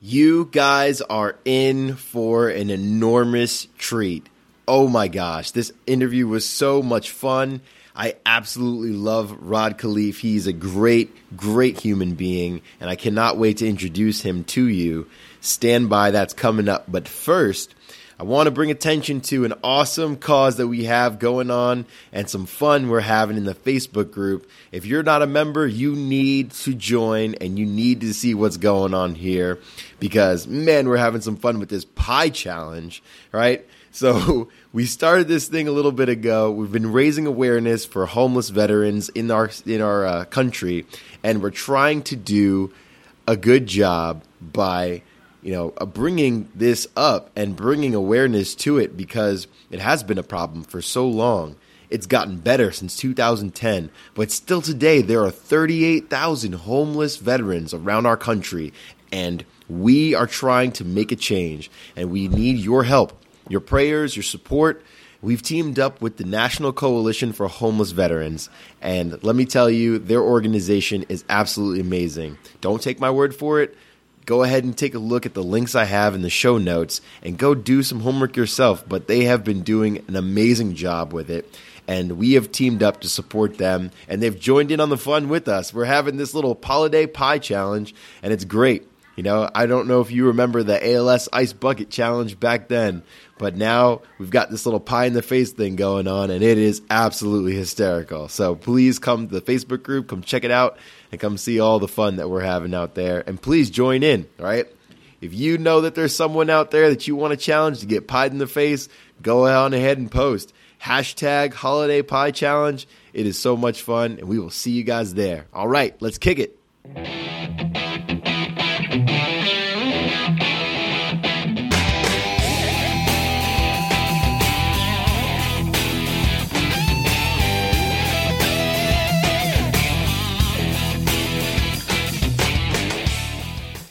You guys are in for an enormous treat. Oh my gosh, this interview was so much fun. I absolutely love Rod Khleif. He's a great, great human being, and I cannot wait to introduce him to you. Stand by, that's coming up. But first, I want to bring attention to an awesome cause that we have going on and some fun we're having in the Facebook group. If you're not a member, you need to join and you need to see what's going on here because, man, we're having some fun with this pie challenge, right? So we started this thing a little bit ago. We've been raising awareness for homeless veterans in our in our uh, country, and we're trying to do a good job by you know, uh, bringing this up and bringing awareness to it because it has been a problem for so long. It's gotten better since 2010, but still today there are 38,000 homeless veterans around our country, and we are trying to make a change, and we need your help, your prayers, your support. We've teamed up with the National Coalition for Homeless Veterans, and let me tell you, their organization is absolutely amazing. Don't take my word for it go ahead and take a look at the links I have in the show notes and go do some homework yourself. But they have been doing an amazing job with it. And we have teamed up to support them, and they've joined in on the fun with us. We're having this little holiday pie challenge, and it's great. You know, I don't know if you remember the ALS Ice Bucket Challenge back then, but now we've got this little pie in the face thing going on, and it is absolutely hysterical. So please come to the Facebook group, come check it out and come see all the fun that we're having out there. And please join in, right? If you know that there's someone out there that you want to challenge to get pied in the face, go on ahead and post. Hashtag holiday pie challenge. It is so much fun, and we will see you guys there. All right, let's kick it.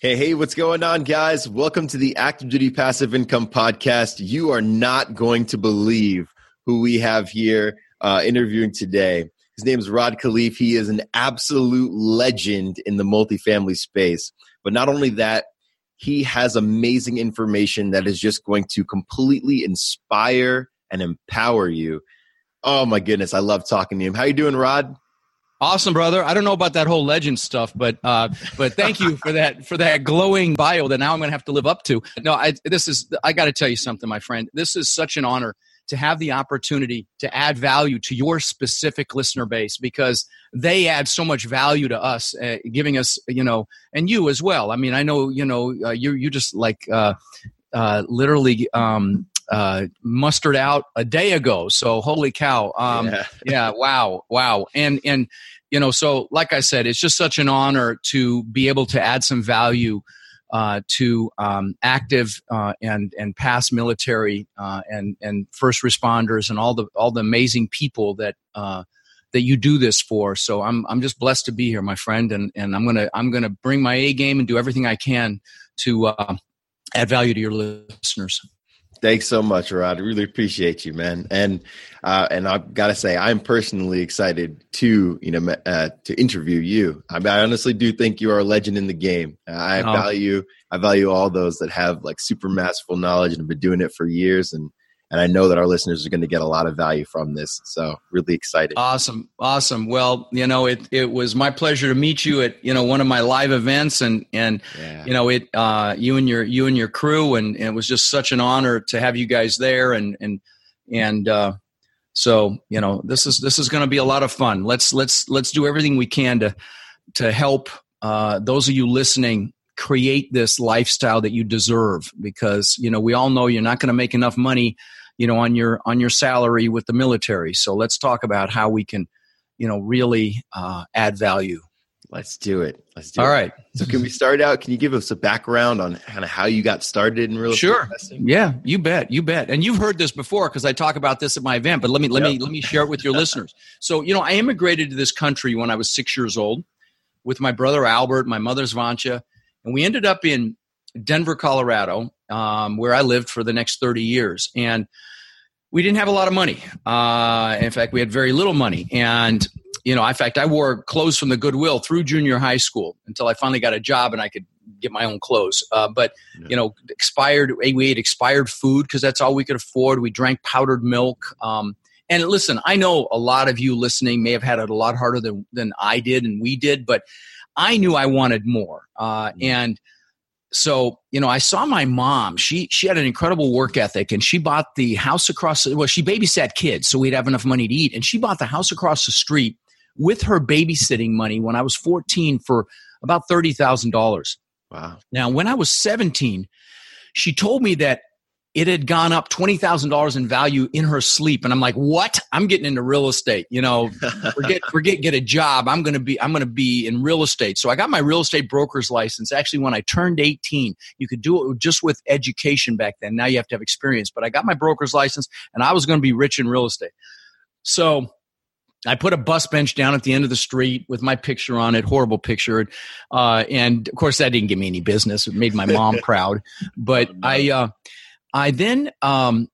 Hey, hey, what's going on, guys? Welcome to the Active Duty Passive Income Podcast. You are not going to believe who we have here uh, interviewing today. His name is Rod Khleif. He is an absolute legend in the multifamily space. But not only that, he has amazing information that is just going to completely inspire and empower you. Oh my goodness, I love talking to him. How you doing, Rod? Awesome, brother. I don't know about that whole legend stuff, but uh, but thank you for that for that glowing bio that now I'm going to have to live up to. No, I this is I got to tell you something, my friend. This is such an honor to have the opportunity to add value to your specific listener base because they add so much value to us, uh, giving us you know, and you as well. I mean, I know you know uh, you you just like uh, uh, literally um, uh, mustered out a day ago. So holy cow! Um, yeah. yeah, wow, wow, and and you know, so like I said, it's just such an honor to be able to add some value uh, to um, active uh, and and past military uh, and and first responders and all the all the amazing people that uh, that you do this for. So I'm I'm just blessed to be here, my friend, and and I'm gonna I'm gonna bring my A game and do everything I can to uh, add value to your listeners. Thanks so much, Rod. I really appreciate you, man. And uh, and I've got to say, I'm personally excited to you know uh, to interview you. I, mean, I, honestly do think you are a legend in the game. I oh. value I value all those that have like super masterful knowledge and have been doing it for years. And and I know that our listeners are going to get a lot of value from this. So really excited. Awesome, awesome. Well, you know, it it was my pleasure to meet you at you know one of my live events, and and yeah. you know it uh, you and your you and your crew, and, and, it was just such an honor to have you guys there, and and and uh, so you know this is this is going to be a lot of fun. Let's let's let's do everything we can to to help uh, those of you listening create this lifestyle that you deserve because you know we all know you're not going to make enough money you know on your on your salary with the military so let's talk about how we can you know really uh, add value Let's do it. Let's do All it. right. So can we start out? Can you give us a background on kind of how you got started in real estate Sure. investing? Yeah, you bet, you bet. And you've heard this before because I talk about this at my event. But let me let me let me share it with your listeners. So you know, I immigrated to this country when I was six years old with my brother Albert, my mother's Vancha, and we ended up in Denver, Colorado, um, where I lived for the next thirty years. And we didn't have a lot of money. Uh, in fact, we had very little money. And you know, in fact, I wore clothes from the Goodwill through junior high school until I finally got a job and I could get my own clothes. Uh, but you know, expired. We ate expired food because that's all we could afford. We drank powdered milk. Um, and listen, I know a lot of you listening may have had it a lot harder than than I did and we did, but I knew I wanted more. Uh, and so you know i saw my mom. She she had an incredible work ethic and she bought the house across well she babysat kids so we'd have enough money to eat. And she bought the house across the street with her babysitting money when i was 14 for about $30000 Wow. now when i was 17 she told me that it had gone up $20000 in value in her sleep and i'm like what i'm getting into real estate you know forget forget get a job i'm going to be i'm going to be in real estate so i got my real estate broker's license actually when i turned 18 you could do it just with education back then now you have to have experience but i got my broker's license and i was going to be rich in real estate so I put a bus bench down at the end of the street with my picture on it, horrible picture. Uh, and of course, that didn't give me any business. It made my mom proud. But Oh, no. I, uh, I then, um,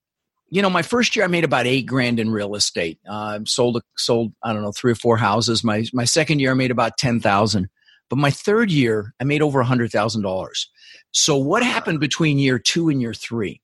you know, my first year I made about eight grand in real estate. Uh, sold, sold, I don't know, three or four houses. My my second year I made about ten thousand. But my third year I made over a hundred thousand dollars. So what happened between year two and year three?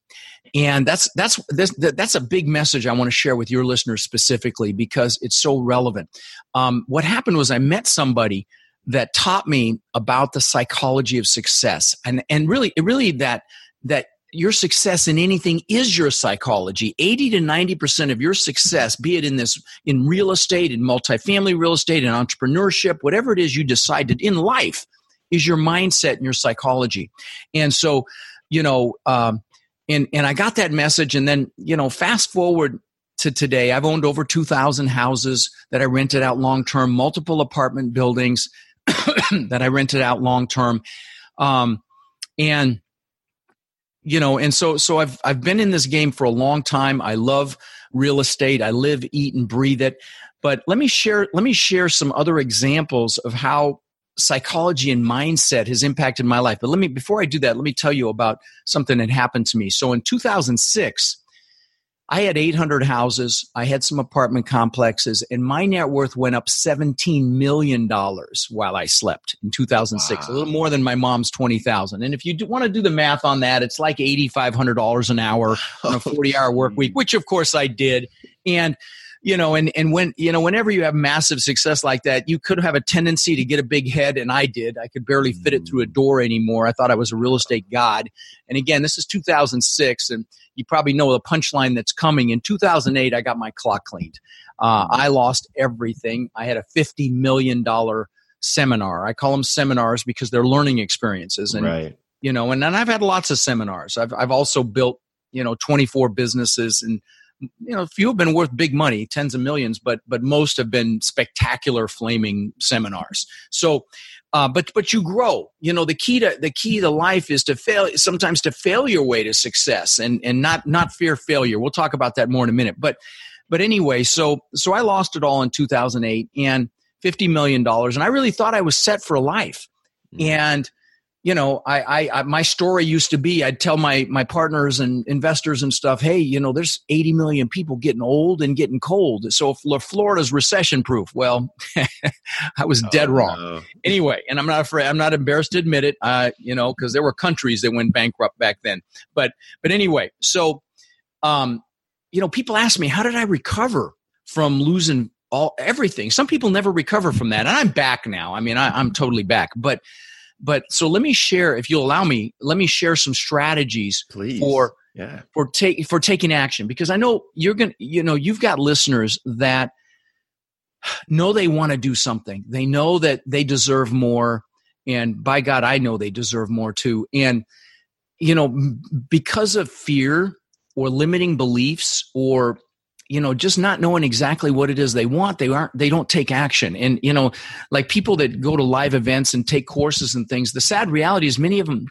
And that's that's this, that, that's a big message I want to share with your listeners specifically because it's so relevant. Um, what happened was I met somebody that taught me about the psychology of success, and and really, it really that that your success in anything is your psychology. 80 to 90% of your success, be it in this, in real estate, in multifamily real estate, in entrepreneurship, whatever it is you decided in life, is your mindset and your psychology. And so, you know, um, and, and I got that message. And then, you know, fast forward to today, I've owned over 2,000 houses that I rented out long term, multiple apartment buildings that I rented out long term. Um, and, you know and so so i've i've been in this game for a long time. I love real estate. I live eat and breathe it. But let me share let me share some other examples of how psychology and mindset has impacted my life. But let me before i do that let me tell you about something that happened to me. So in 2006 I had 800 houses. I had some apartment complexes, and my net worth went up $17 million while I slept in 2006, Wow. a little more than my mom's 20,000. And if you do want to do the math on that, it's like $8,500 an hour on a 40 hour work week, which of course I did. And you know, and and when you know, whenever you have massive success like that, you could have a tendency to get a big head, and I did. I could barely fit it through a door anymore. I thought I was a real estate god. And again, this is 2006, and you probably know the punchline that's coming. In 2008, I got my clock cleaned. Uh, I lost everything. I had a 50 million dollar seminar. I call them seminars because they're learning experiences, and right. you know, and then I've had lots of seminars. I've I've also built you know 24 businesses and you know, a few have been worth big money, tens of millions, but but most have been spectacular, flaming seminars. So, uh, but but you grow. You know, the key to the key to life is to fail. Sometimes to fail your way to success, and and not not fear failure. We'll talk about that more in a minute. But but anyway, so so I lost it all in 2008 and 50 million dollars, and I really thought I was set for life. Mhm. And you know, I, I, I my story used to be I'd tell my my partners and investors and stuff, hey, you know, there's 80 million people getting old and getting cold, so Fl- Florida's recession proof. Well, I was dead Oh, wrong. no. Anyway, and I'm not afraid. I'm not embarrassed to admit it. Uh, you know, because there were countries that went bankrupt back then. But but anyway, so um, you know, people ask me, how did I recover from losing all everything? Some people never recover from that, and I'm back now. I mean, I, I'm totally back. But but so let me share, if you'll allow me, let me share some strategies Please. for yeah. for take for taking action because I know you're gonna you know you've got listeners that know they want to do something. They know that they deserve more, and by God, I know they deserve more too. And you know, because of fear or limiting beliefs or you know just not knowing exactly what it is they want they aren't they don't take action. And you know like people that go to live events and take courses and things the sad reality is many of them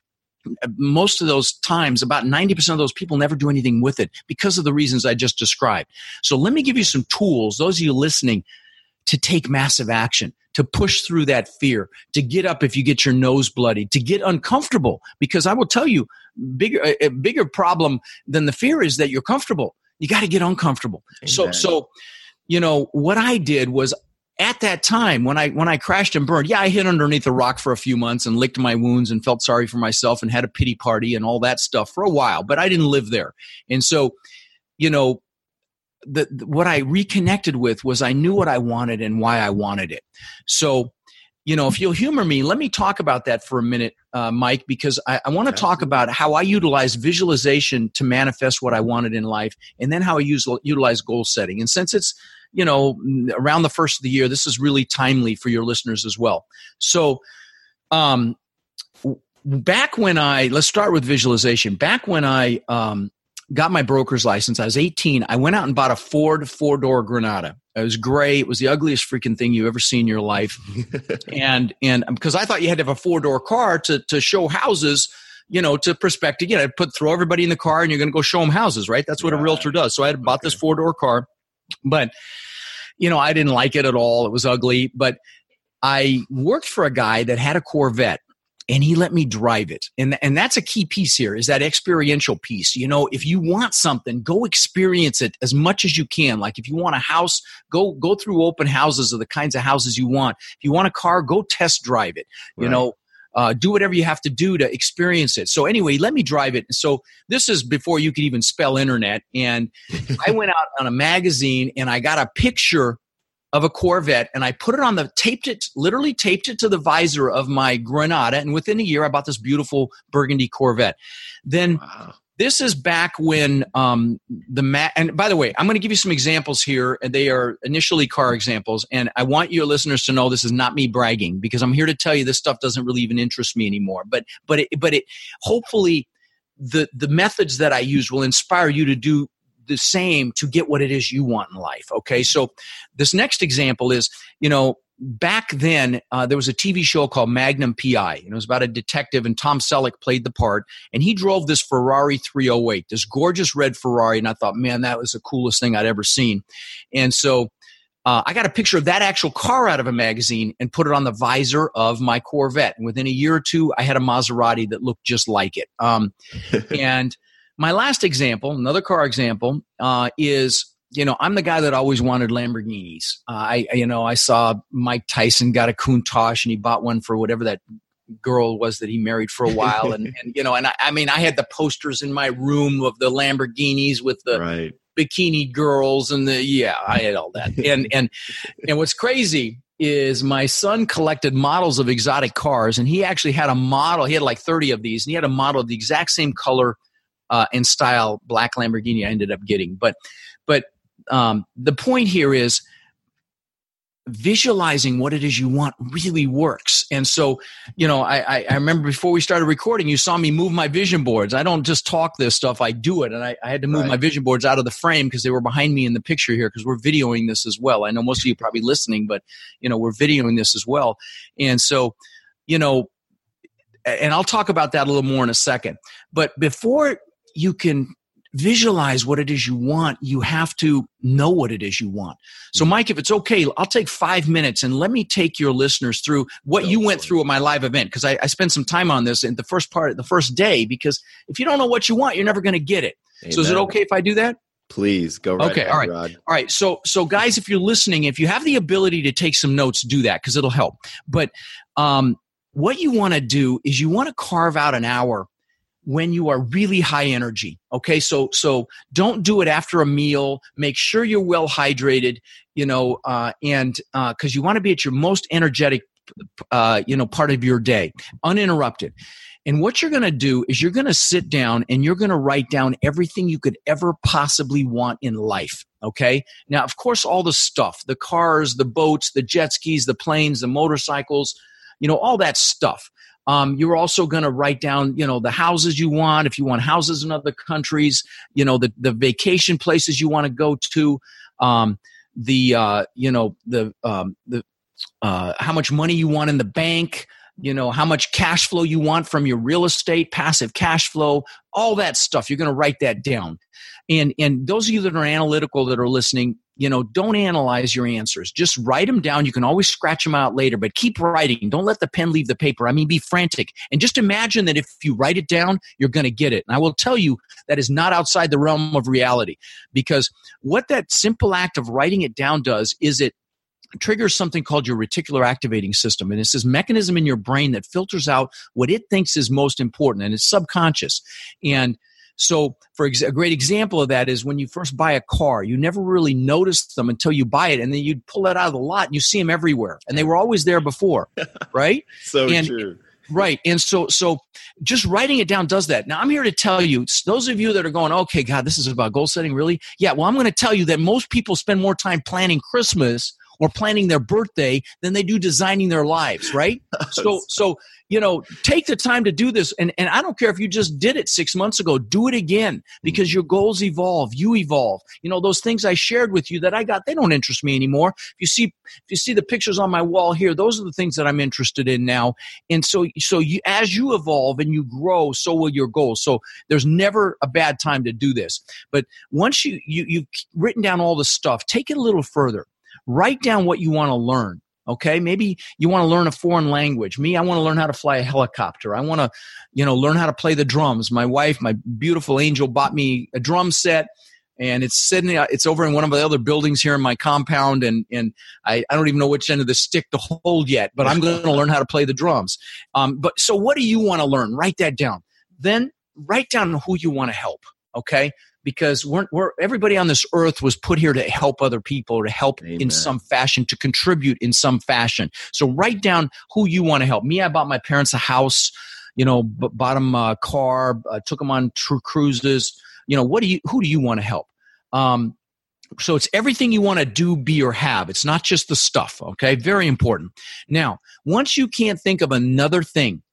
most of those times about 90% of those people never do anything with it because of the reasons i just described. So let me give you some tools those of you listening to take massive action to push through that fear to get up if you get your nose bloody to get uncomfortable. Because i will tell you bigger a, bigger problem than the fear is that you're comfortable you got to get uncomfortable. Amen. So, so, you know, what I did was at that time when I when I crashed and burned, yeah, I hid underneath a rock for a few months and licked my wounds and felt sorry for myself and had a pity party and all that stuff for a while, but I didn't live there. And so, you know, the, the what I reconnected with was I knew what I wanted and why I wanted it. So, you know, if you'll humor me, let me talk about that for a minute, uh, Mike, because I, I want to talk about how I utilize visualization to manifest what I wanted in life, and then how I use utilize goal setting. And since it's you know around the first of the year, this is really timely for your listeners as well. So, um, back when I let's start with visualization. Back when I um, got my broker's license. I was 18. I went out and bought a Ford four door Granada. It was gray. It was the ugliest freaking thing you ever seen in your life. and and um, because I thought you had to have a four door car to to show houses, you know, to prospect again. I put throw everybody in the car and you're going to go show them houses, right? That's what right. a realtor does. So I had bought okay. this four door car, but you know I didn't like it at all. It was ugly, but I worked for a guy that had a Corvette and he let me drive it and and that's a key piece here is that experiential piece you know if you want something go experience it as much as you can like if you want a house go go through open houses of the kinds of houses you want if you want a car go test drive it you right. know uh, do whatever you have to do to experience it. So anyway, let me drive it. So this is before you could even spell internet, and I went out on a magazine and I got a picture of a Corvette and I put it on the taped it literally taped it to the visor of my Granada and within a year I bought this beautiful burgundy Corvette. Then wow. this is back when um, the mat and by the way I'm going to give you some examples here and they are initially car examples and I want your listeners to know this is not me bragging because I'm here to tell you this stuff doesn't really even interest me anymore but but it, but it hopefully the the methods that I use will inspire you to do the same to get what it is you want in life. Okay, so this next example is, you know, back then uh, there was a TV show called Magnum PI. And it was about a detective, and Tom Selleck played the part. And he drove this Ferrari 308, this gorgeous red Ferrari. And I thought, man, that was the coolest thing I'd ever seen. And so uh, I got a picture of that actual car out of a magazine and put it on the visor of my Corvette. And within a year or two, I had a Maserati that looked just like it. Um, and my last example, another car example, uh, is you know I'm the guy that always wanted Lamborghinis. Uh, I you know I saw Mike Tyson got a Countach and he bought one for whatever that girl was that he married for a while and, and you know and I, I, mean I had the posters in my room of the Lamborghinis with the right. bikini girls and the yeah I had all that and and and what's crazy is my son collected models of exotic cars and he actually had a model he had like 30 of these and he had a model of the exact same color uh, and style black Lamborghini I ended up getting. But but um, the point here is visualizing what it is you want really works. And so, you know, I, I, remember before we started recording, you saw me move my vision boards. I don't just talk this stuff, I do it. And I, I had to move right. my vision boards out of the frame because they were behind me in the picture here because we're videoing this as well. I know most of you probably listening, but, you know, we're videoing this as well. And so, you know, and I'll talk about that a little more in a second. But before you can visualize what it is you want, you have to know what it is you want. So, mm-hmm. Mike, if it's okay, I'll take five minutes and let me take your listeners through what you went through at my live event because I, I spent some time on this in the first part, the first day. Because if you don't know what you want, you're never going to get it. Amen. So, is it okay if I do that? Please go right okay, ahead, all right. Rod. All right. So, so guys, if you're listening, if you have the ability to take some notes, do that because it'll help. But um, what you want to do is you want to carve out an hour when you are really high energy okay? So so don't do it after a meal. Make sure you're well hydrated you know uh, and because uh, you want to be at your most energetic uh, you know part of your day uninterrupted. And what you're going to do is you're going to sit down and you're going to write down everything you could ever possibly want in life okay? Now of course all the stuff the cars the boats the jet skis the planes the motorcycles you know all that stuff Um, you're also going to write down, you know, the houses you want. If you want houses in other countries, you know, the the vacation places you want to go to, um, the uh, you know the um, the uh, how much money you want in the bank you know how much cash flow you want from your real estate passive cash flow all that stuff. You're going to write that down. And and those of you that are analytical that are listening you know don't analyze your answers. Just write them down. You can always scratch them out later but keep writing. Don't let the pen leave the paper. I mean be frantic. And just imagine that if you write it down you're going to get it. And i will tell you that is not outside the realm of reality. Because what that simple act of writing it down does is it triggers something called your reticular activating system. And it's this mechanism in your brain that filters out what it thinks is most important, and it's subconscious. And so, for ex- a great example of that is when you first buy a car, you never really notice them until you buy it, and then you pull it out of the lot and you see them everywhere, and they were always there before, right? so and, true. Right. And so so just writing it down does that. Now I'm here to tell you, those of you that are going, okay, God, this is about goal setting, really? Yeah, well, I'm going to tell you that most people spend more time planning Christmas or planning their birthday than they do designing their lives, right? so, so you know, take the time to do this. And, and I don't care if you just did it six months ago, do it again mm-hmm. because your goals evolve, you evolve. You know, those things I shared with you that I got, they don't interest me anymore. If you see, if you see the pictures on my wall here, those are the things that I'm interested in now. And so, so you, as you evolve and you grow, so will your goals. So there's never a bad time to do this. But once you, you, you've written down all the stuff, take it a little further write down what you want to learn okay? Maybe you want to learn a foreign language. Me i want to learn how to fly a helicopter. I want to you know learn how to play the drums. My wife my beautiful angel bought me a drum set and it's sitting it's over in one of the other buildings here in my compound and and i, I don't even know which end of the stick to hold yet but i'm going to learn how to play the drums. Um, but so what do you want to learn? Write that down. Then write down who you want to help okay because we're, we're everybody on this earth was put here to help other people to help Amen. in some fashion to contribute in some fashion. So write down who you want to help. Me i bought my parents a house you know b- bought them a car uh, took them on true cruises. You know what do you who do you want to help? Um, so it's everything you want to do be or have. It's not just the stuff okay? Very important. Now once you can't think of another thing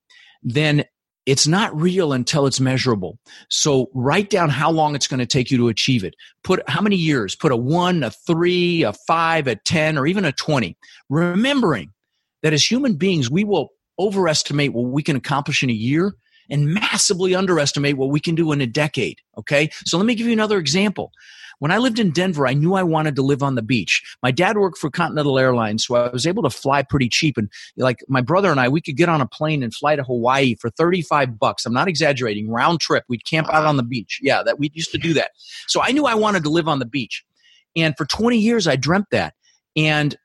then it's not real until it's measurable. So write down how long it's going to take you to achieve it. Put how many years? Put a one, a three, a five, a 10, or even a 20. Remembering that as human beings, we will overestimate what we can accomplish in a year and massively underestimate what we can do in a decade. Okay. So let me give you another example. When I lived in Denver, I knew I wanted to live on the beach. My dad worked for Continental Airlines, so I was able to fly pretty cheap. And like my brother and I, we could get on a plane and fly to Hawaii for 35 bucks. I'm not exaggerating. Round trip. We'd camp out on the beach. Yeah, that we used to do that. So I knew I wanted to live on the beach. And for 20 years, I dreamt that. And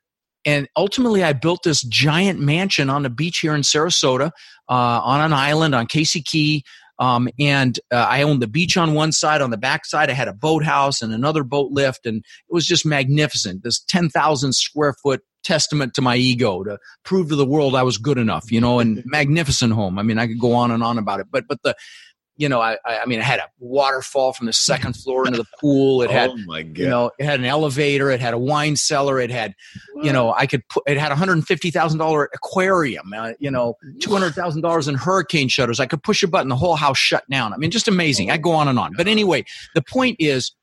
and ultimately, I built this giant mansion on the beach here in Sarasota, uh, on an island on Casey Key. Um, and uh, I owned the beach on one side. On the back side, I had a boathouse and another boat lift, and it was just magnificent. This 10,000 square foot testament to my ego to prove to the world I was good enough, you know, and magnificent home. I mean, I could go on and on about it, but but the you know, I, I mean, it had a waterfall from the second floor into the pool. It had, oh my God. you know, it had an elevator. It had a wine cellar. It had, you know, I could put, it had a hundred and fifty thousand dollar aquarium. Uh, you know, two hundred thousand dollars in hurricane shutters. I could push a button, the whole house shut down. I mean, just amazing. I go on and on. But anyway, the point is,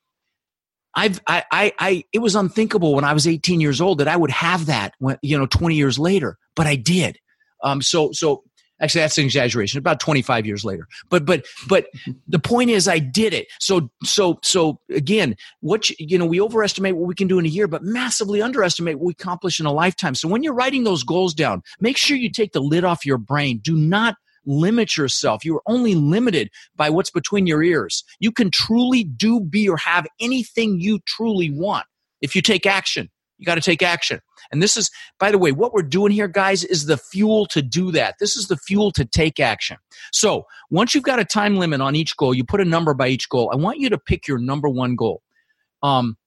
I've, I, I, I, it was unthinkable when I was 18 years old that I would have that when, you know, 20 years later, but I did. Um, so, so Actually, that's an exaggeration. About 25 years later. But but but the point is, I did it. So so so again, what you, you know, we overestimate what we can do in a year, but massively underestimate what we accomplish in a lifetime. So when you're writing those goals down, make sure you take the lid off your brain. Do not limit yourself. You are only limited by what's between your ears. You can truly do, be, or have anything you truly want if you take action. You got to take action. And this is, by the way, what we're doing here, guys, is the fuel to do that. This is the fuel to take action. So once you've got a time limit on each goal, you put a number by each goal. I want you to pick your number one goal. Um,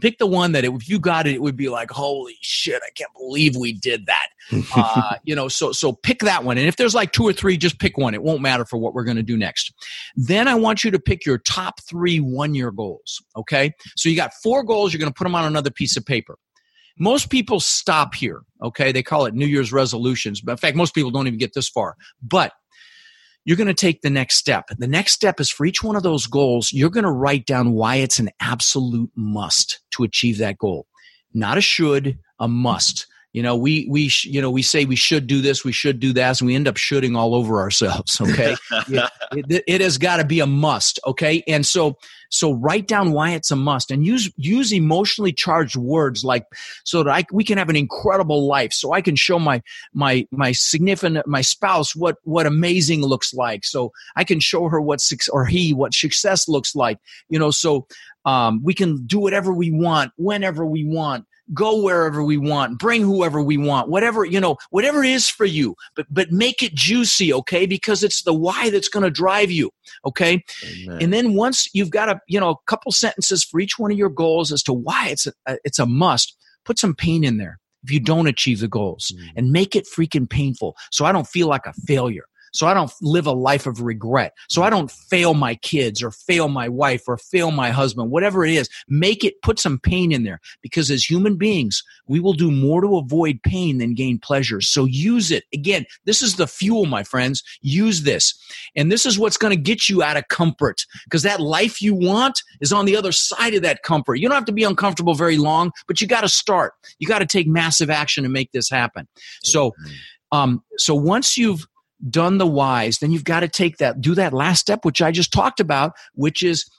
pick the one that if you got it, it would be like, holy shit, I can't believe we did that. uh, you know, so so pick that one. And if there's like two or three, just pick one. It won't matter for what we're going to do next. Then I want you to pick your top three one year goals. Okay. So you got four goals. You're going to put them on another piece of paper. most people stop here. Okay. They call it New Year's resolutions. But in fact, most people don't even get this far. But you're going to take the next step. The next step is for each one of those goals, you're going to write down why it's an absolute must to achieve that goal. Not a should, a must. You know, we we sh- you know we say we should do this, we should do that, and we end up shooting all over ourselves. Okay, it, it, it, has got to be a must. Okay, and so so write down why it's a must, and use use emotionally charged words like so that I we can have an incredible life. So I can show my my my significant my spouse what what amazing looks like. So I can show her what success or he what success looks like. You know, so um, we can do whatever we want whenever we want go wherever we want, bring whoever we want, whatever, you know, whatever it is for you, but, but make it juicy, okay? Because it's the why that's going to drive you, okay? Amen. And then once you've got a, you know, a couple sentences for each one of your goals as to why it's a, it's a must, put some pain in there if you don't achieve the goals mm. and make it freaking painful so I don't feel like a failure so I don't live a life of regret. So I don't fail my kids or fail my wife or fail my husband, whatever it is. Make it, put some pain in there because as human beings, we will do more to avoid pain than gain pleasure. So use it. Again, this is the fuel, my friends. Use this. And this is what's going to get you out of comfort because that life you want is on the other side of that comfort. You don't have to be uncomfortable very long, but you got to start. You got to take massive action to make this happen. So, um, so once you've done the whys, then you've got to take that, do that last step, which I just talked about, which is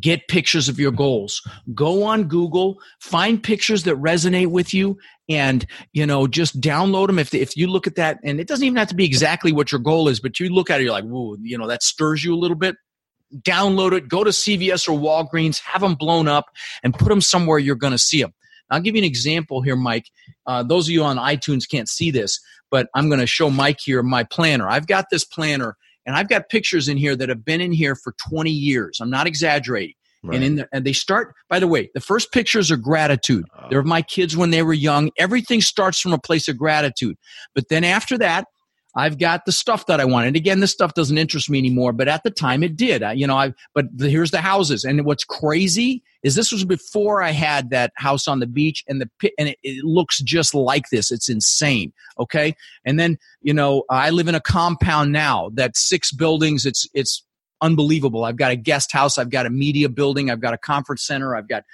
get pictures of your goals. Go on Google, find pictures that resonate with you and, you know, just download them. If, if you look at that, and it doesn't even have to be exactly what your goal is, but you look at it, you're like, whoa, you know, that stirs you a little bit. Download it, go to CVS or Walgreens, have them blown up and put them somewhere you're going to see them. I'll give you an example here, Mike. Uh, those of you on iTunes can't see this, but I'm going to show Mike here my planner. I've got this planner and I've got pictures in here that have been in here for 20 years. I'm not exaggerating. Right. And in the, and they start. By the way, the first pictures are gratitude. Oh. They're of my kids when they were young. Everything starts from a place of gratitude. But then after that, I've got the stuff that I want. And again, this stuff doesn't interest me anymore, but at the time it did. I, you know, I, but the, here's the houses. And what's crazy is this was before I had that house on the beach and the pit and it, it looks just like this. It's insane. Okay. And then, you know, I live in a compound now that's six buildings. It's, it's unbelievable. I've got a guest house. I've got a media building. I've got a conference center. I've got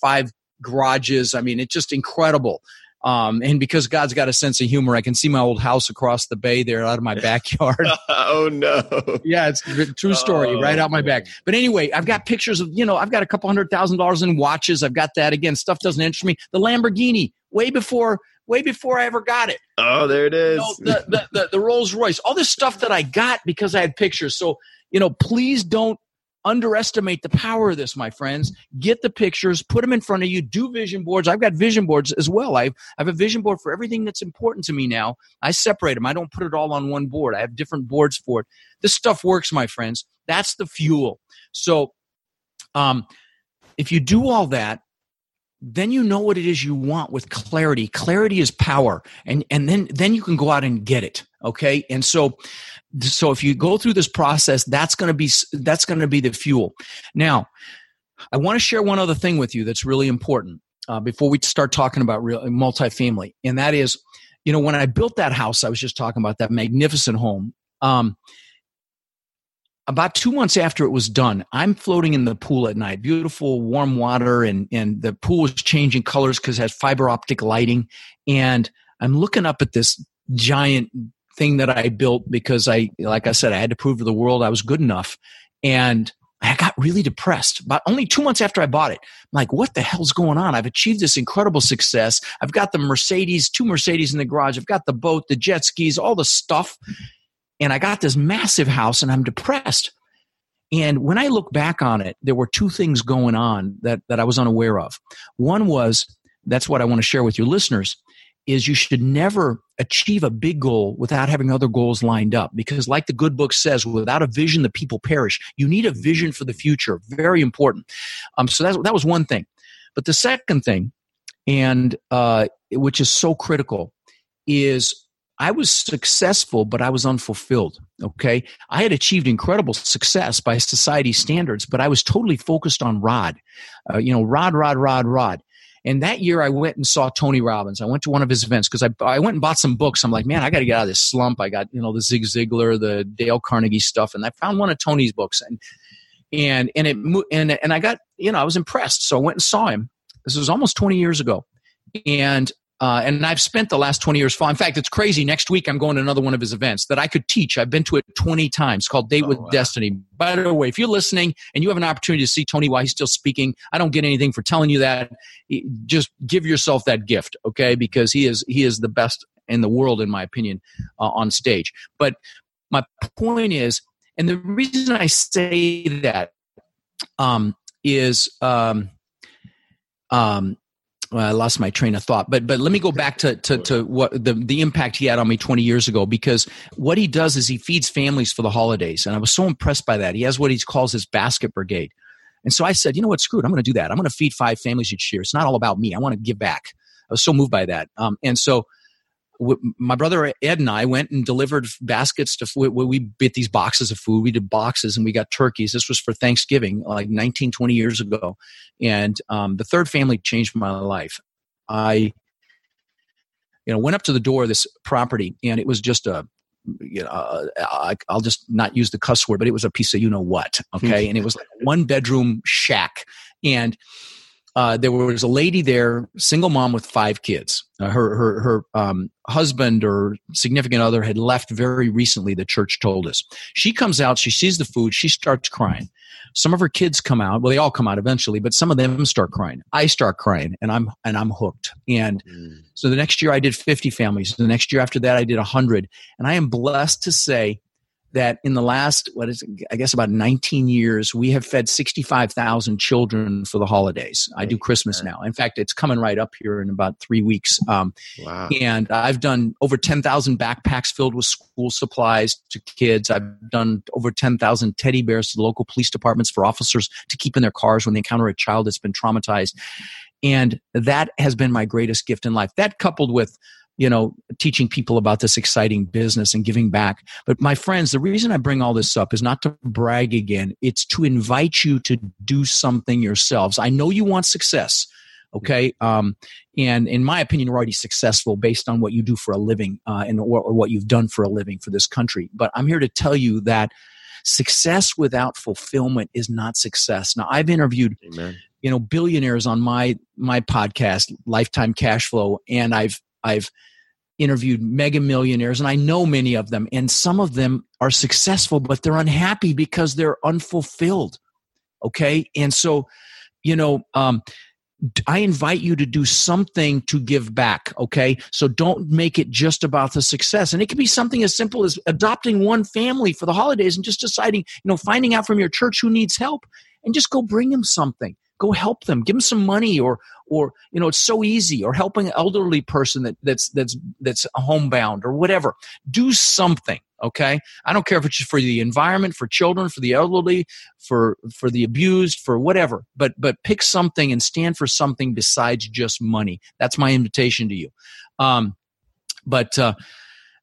five garages. I mean, it's just incredible. Um, and because God's got a sense of humor, I can see my old house across the bay there out of my backyard. oh no! Yeah, it's a true story, oh, right out my back. But anyway, I've got pictures of you know I've got a couple hundred thousand dollars in watches. I've got that again. Stuff doesn't interest me. The Lamborghini, way before way before I ever got it. Oh, there it is. You know, the, the, the, the Rolls Royce, all this stuff that I got because I had pictures. So you know, please don't underestimate the power of this, my friends. Get the pictures, put them in front of you, do vision boards. I've got vision boards as well. I have I have a vision board for everything that's important to me now. I separate them. I don't put it all on one board. I have different boards for it. This stuff works, my friends. That's the fuel. So, um, if you do all that, then you know what it is you want with clarity. Clarity is power. And and then then you can go out and get it. Okay? And so so if you go through this process that's going to be that's going to be the fuel. Now i want to share one other thing with you that's really important uh, before we start talking about real multifamily. And that is you know when i built that house i was just talking about that magnificent home um, about two months after it was done, I'm floating in the pool at night. Beautiful warm water, and and the pool is changing colors because it has fiber optic lighting. And I'm looking up at this giant thing that I built because I, like I said, I had to prove to the world I was good enough. And I got really depressed. But only two months after I bought it, I'm like, what the hell's going on? I've achieved this incredible success. I've got the Mercedes, two Mercedes in the garage. I've got the boat, the jet skis, all the stuff and I got this massive house and I'm depressed. And when I look back on it, there were two things going on that, that I was unaware of. One was, that's what I want to share with your listeners, is you should never achieve a big goal without having other goals lined up. Because like the good book says, without a vision, the people perish. You need a vision for the future. Very important. Um, so that, that was one thing. But the second thing, and uh, which is so critical, is I was successful, but I was unfulfilled. Okay. I had achieved incredible success by society standards, but I was totally focused on Rod. Uh, you know, Rod, Rod, Rod, Rod. And that year, I went and saw Tony Robbins. I went to one of his events because I, I went and bought some books. I'm like, man, I got to get out of this slump. I got, you know, the Zig Ziglar, the Dale Carnegie stuff. And I found one of Tony's books. And, and, and it, and, and I got, you know, I was impressed. So I went and saw him. This was almost 20 years ago. And uh, and I've spent the last 20 years. In fact, it's crazy. Next week, I'm going to another one of his events that I could teach. I've been to it 20 times called Date oh, with wow. Destiny. By the way, if you're listening and you have an opportunity to see Tony while he's still speaking, I don't get anything for telling you that. Just give yourself that gift, okay? Because he is, he is the best in the world, in my opinion, uh, on stage. But my point is, and the reason I say that um, is, um, um, well, I lost my train of thought, but but let me go back to, to, to what the, the impact he had on me 20 years ago because what he does is he feeds families for the holidays. And I was so impressed by that. He has what he calls his basket brigade. And so I said, you know what, screw it. I'm going to do that. I'm going to feed five families each year. It's not all about me. I want to give back. I was so moved by that. Um, and so my brother Ed and I went and delivered baskets to we, we bit these boxes of food. We did boxes and we got turkeys. This was for Thanksgiving, like 19, 20 years ago. And um, the third family changed my life. I, you know, went up to the door of this property and it was just a, you know, uh, I, will just not use the cuss word, but it was a piece of you know what. Okay. and it was like one bedroom shack. And uh, there was a lady there, single mom with five kids. Uh, her her her um, husband or significant other had left very recently. The church told us. She comes out, she sees the food, she starts crying. Some of her kids come out. Well, they all come out eventually, but some of them start crying. I start crying, and I'm and I'm hooked. And mm. so the next year I did 50 families. The next year after that I did 100. And I am blessed to say that in the last what is it, I guess about 19 years we have fed 65,000 children for the holidays. I do Christmas now. In fact, it's coming right up here in about 3 weeks. Um, wow. and I've done over 10,000 backpacks filled with school supplies to kids. I've done over 10,000 teddy bears to the local police departments for officers to keep in their cars when they encounter a child that's been traumatized. And that has been my greatest gift in life. That coupled with you know, teaching people about this exciting business and giving back. But my friends, the reason I bring all this up is not to brag again. It's to invite you to do something yourselves. I know you want success. Okay. Um, and in my opinion, you're already successful based on what you do for a living, uh, and or, or what you've done for a living for this country. But I'm here to tell you that success without fulfillment is not success. Now, I've interviewed, Amen. you know, billionaires on my my podcast, Lifetime Cash Flow, and I've I've interviewed mega millionaires and I know many of them and some of them are successful but they're unhappy because they're unfulfilled. Okay? And so, you know, um I invite you to do something to give back, okay? So don't make it just about the success. And it can be something as simple as adopting one family for the holidays and just deciding, you know, finding out from your church who needs help and just go bring them something go help them give them some money or or you know it's so easy or helping an elderly person that that's that's that's homebound or whatever. Do something okay? I don't care if it's for the environment for children for the elderly for for the abused for whatever. But but pick something and stand for something besides just money. That's my invitation to you. Um but uh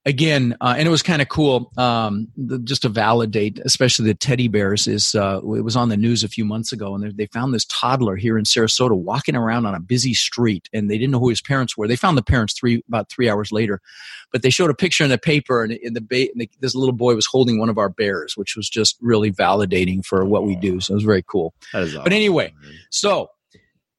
again, uh, and it was kind of cool um, the, just to validate, especially the teddy bears. Is uh, it was on the news a few months ago, and they, they, found this toddler here in Sarasota walking around on a busy street, and they didn't know who his parents were. They found the parents three about three hours later, but they showed a picture in the paper, and in the, ba- and the this little boy was holding one of our bears, which was just really validating for what we do. So it was very cool. Awesome. But anyway, so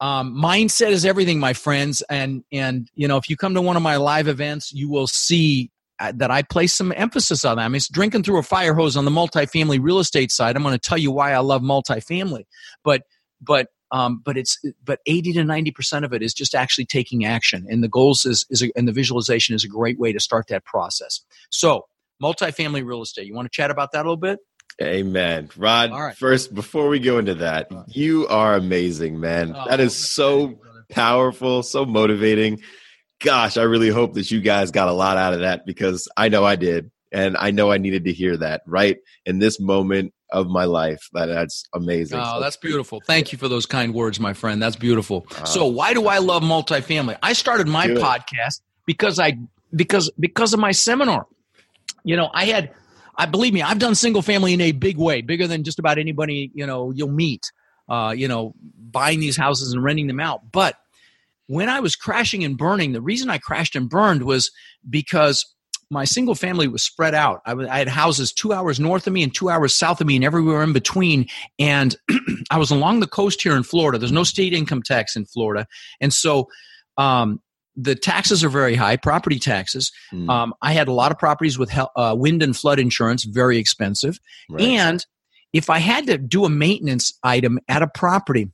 um, mindset is everything my friends and and you know if you come to one of my live events you will see that I place some emphasis on. I mean, it's drinking through a fire hose on the multifamily real estate side. I'm going to tell you why I love multifamily, but but um, but it's but 80 to 90 percent of it is just actually taking action, and the goals is is a, and the visualization is a great way to start that process. So, multifamily real estate. You want to chat about that a little bit? Amen. Rod, right. first, before we go into that, you are amazing, man. Oh, that is so powerful, so motivating gosh, I really hope that you guys got a lot out of that because I know I did. And I know I needed to hear that right in this moment of my life. That that's amazing. Oh, that's beautiful. Thank you for those kind words, my friend. That's beautiful. Uh, so why do I love multifamily? I started my podcast because I because because of my seminar. You know, I had I believe me, I've done single family in a big way, bigger than just about anybody, you know, you'll meet. Uh, you know, buying these houses and renting them out. But when I was crashing and burning, the reason I crashed and burned was because my single family was spread out. I, was, I had houses two hours north of me and two hours south of me and everywhere in between. And I was along the coast here in Florida. There's no state income tax in Florida. And so um, the taxes are very high, property taxes. Mm. Um, I had a lot of properties with uh, wind and flood insurance, very expensive. Right. And if I had to do a maintenance item at a property,